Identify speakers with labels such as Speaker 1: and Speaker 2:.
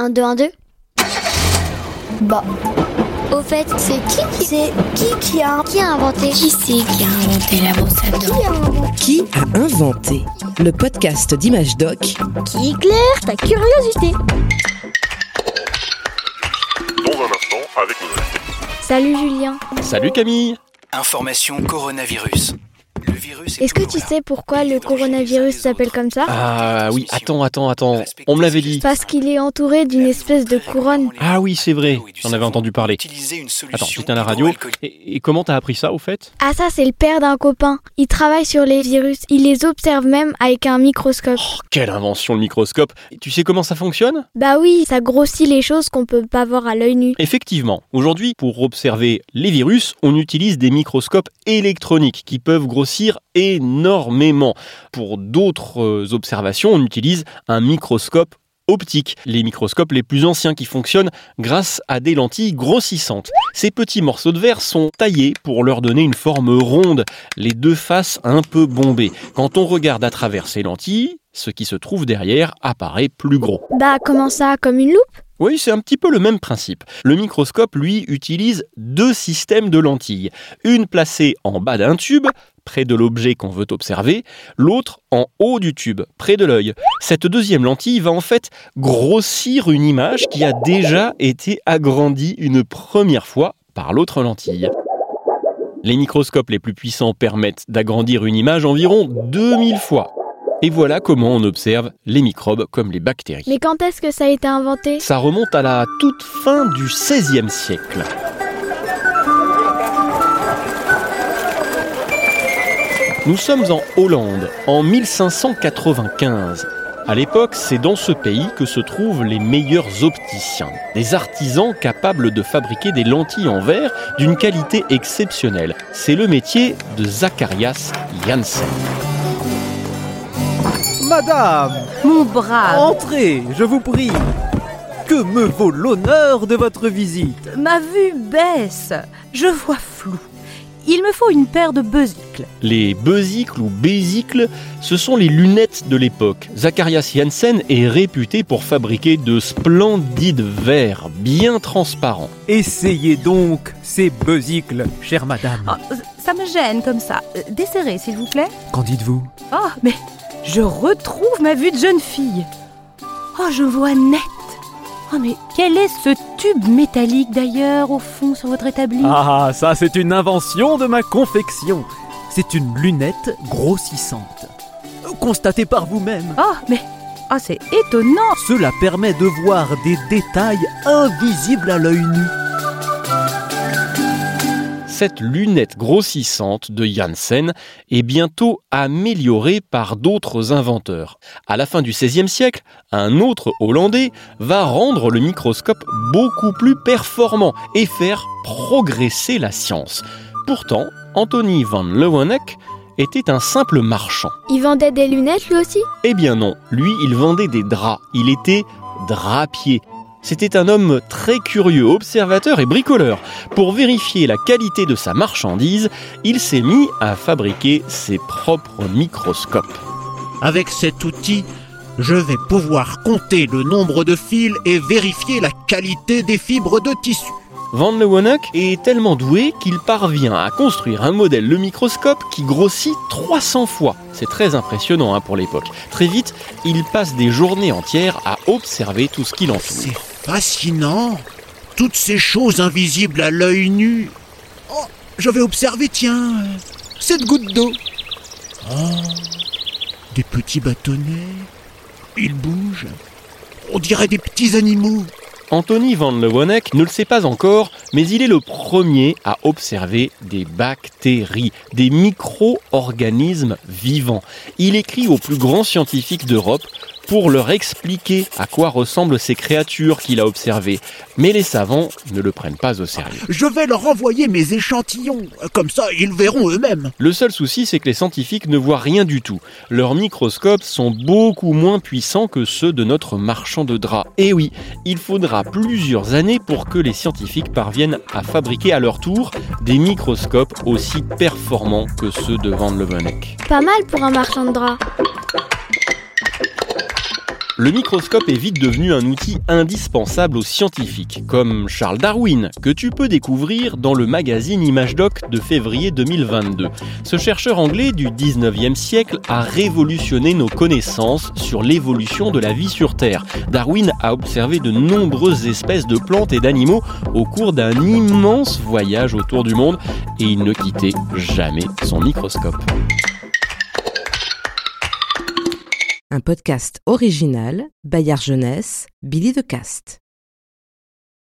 Speaker 1: 1, 2, 1, 2
Speaker 2: Bah,
Speaker 1: Au fait, c'est qui qui
Speaker 2: c'est qui qui a
Speaker 1: qui a inventé?
Speaker 3: Qui c'est qui a inventé la brosse à dents?
Speaker 2: Qui a inventé?
Speaker 4: Qui a inventé le podcast d'Image Doc?
Speaker 2: Qui éclaire ta curiosité.
Speaker 5: Dans un instant, avec nos invités.
Speaker 1: Salut Julien.
Speaker 6: Salut Camille.
Speaker 7: Information coronavirus.
Speaker 1: Est-ce que tu sais pourquoi le coronavirus s'appelle comme ça
Speaker 6: Ah oui, attends, attends, attends, on me l'avait dit.
Speaker 1: Parce qu'il est entouré d'une espèce de couronne.
Speaker 6: Ah oui, c'est vrai, j'en avais entendu parler. Attends, j'étais à la radio. Et, et comment t'as appris ça au fait?
Speaker 1: Ah ça c'est le père d'un copain. Il travaille sur les virus. Il les observe même avec un microscope.
Speaker 6: Oh, Quelle invention le microscope Et Tu sais comment ça fonctionne?
Speaker 1: Bah oui, ça grossit les choses qu'on peut pas voir à l'œil nu.
Speaker 6: Effectivement, aujourd'hui, pour observer les virus, on utilise des microscopes électroniques qui peuvent grossir énormément. Pour d'autres euh, observations, on utilise un microscope optique, les microscopes les plus anciens qui fonctionnent grâce à des lentilles grossissantes. Ces petits morceaux de verre sont taillés pour leur donner une forme ronde, les deux faces un peu bombées. Quand on regarde à travers ces lentilles, ce qui se trouve derrière apparaît plus gros.
Speaker 1: Bah comment ça? Comme une loupe?
Speaker 6: Oui, c'est un petit peu le même principe. Le microscope, lui, utilise deux systèmes de lentilles. Une placée en bas d'un tube, près de l'objet qu'on veut observer, l'autre en haut du tube, près de l'œil. Cette deuxième lentille va en fait grossir une image qui a déjà été agrandie une première fois par l'autre lentille. Les microscopes les plus puissants permettent d'agrandir une image environ 2000 fois. Et voilà comment on observe les microbes comme les bactéries.
Speaker 1: Mais quand est-ce que ça a été inventé?
Speaker 6: Ça remonte à la toute fin du XVIe siècle. Nous sommes en Hollande, en 1595. À l'époque, c'est dans ce pays que se trouvent les meilleurs opticiens, des artisans capables de fabriquer des lentilles en verre d'une qualité exceptionnelle. C'est le métier de Zacharias Janssen.
Speaker 8: Madame,
Speaker 3: Mon brave,
Speaker 8: entrez, je vous prie. Que me vaut l'honneur de votre visite?
Speaker 3: Ma vue baisse. Je vois flou. Il me faut une paire de besicles.
Speaker 6: Les besicles ou bésicles, ce sont les lunettes de l'époque. Zacharias Janssen est réputé pour fabriquer de splendides verres bien transparents.
Speaker 8: Essayez donc ces besicles, chère madame.
Speaker 3: Ah, ça me gêne comme ça. Euh, Desserrez, s'il vous plaît.
Speaker 8: Qu'en dites-vous?
Speaker 3: Oh, mais je retrouve ma vue de jeune fille. Oh, je vois net. Oh, mais quel est ce tube métallique d'ailleurs au fond sur votre établi?
Speaker 8: Ah, ça c'est une invention de ma confection. C'est une lunette grossissante. Constatez par vous-même.
Speaker 3: Oh, mais oh, c'est étonnant.
Speaker 8: Cela permet de voir des détails invisibles à l'œil nu.
Speaker 6: Cette lunette grossissante de Janssen est bientôt améliorée par d'autres inventeurs. À la fin du XVIe siècle, un autre Hollandais va rendre le microscope beaucoup plus performant et faire progresser la science. Pourtant, Anthony van Leeuwenhoek était un simple marchand.
Speaker 1: Il vendait des lunettes lui aussi?
Speaker 6: Eh bien non, lui il vendait des draps, il était drapier. C'était un homme très curieux, observateur et bricoleur. Pour vérifier la qualité de sa marchandise, il s'est mis à fabriquer ses propres microscopes.
Speaker 9: Avec cet outil, je vais pouvoir compter le nombre de fils et vérifier la qualité des fibres de tissu.
Speaker 6: Van Leeuwenhoek est tellement doué qu'il parvient à construire un modèle de microscope qui grossit 300 fois. C'est très impressionnant hein, pour l'époque. Très vite, il passe des journées entières à observer tout ce qui
Speaker 9: C'est
Speaker 6: l'entoure.
Speaker 9: Fascinant. Toutes ces choses invisibles à l'œil nu. Oh, je vais observer, tiens, cette goutte d'eau. Oh, des petits bâtonnets. Ils bougent. On dirait des petits animaux.
Speaker 6: Anthony van Leeuwenhoek ne le sait pas encore, mais il est le premier à observer des bactéries, des micro-organismes vivants. Il écrit aux plus grands scientifiques d'Europe pour leur expliquer à quoi ressemblent ces créatures qu'il a observées. Mais les savants ne le prennent pas au sérieux.
Speaker 9: Je vais leur envoyer mes échantillons. Comme ça, ils verront eux-mêmes.
Speaker 6: Le seul souci, c'est que les scientifiques ne voient rien du tout. Leurs microscopes sont beaucoup moins puissants que ceux de notre marchand de draps. Et oui, il faudra plusieurs années pour que les scientifiques parviennent à fabriquer à leur tour des microscopes aussi performants que ceux de Van Leeuwenhoek.
Speaker 1: Pas mal pour un marchand de draps.
Speaker 6: Le microscope est vite devenu un outil indispensable aux scientifiques, comme Charles Darwin, que tu peux découvrir dans le magazine ImageDoc de février 2022. Ce chercheur anglais du 19e siècle a révolutionné nos connaissances sur l'évolution de la vie sur Terre. Darwin a observé de nombreuses espèces de plantes et d'animaux au cours d'un immense voyage autour du monde et il ne quittait jamais son microscope.
Speaker 4: Un podcast original, Bayard Jeunesse, Billy de Cast.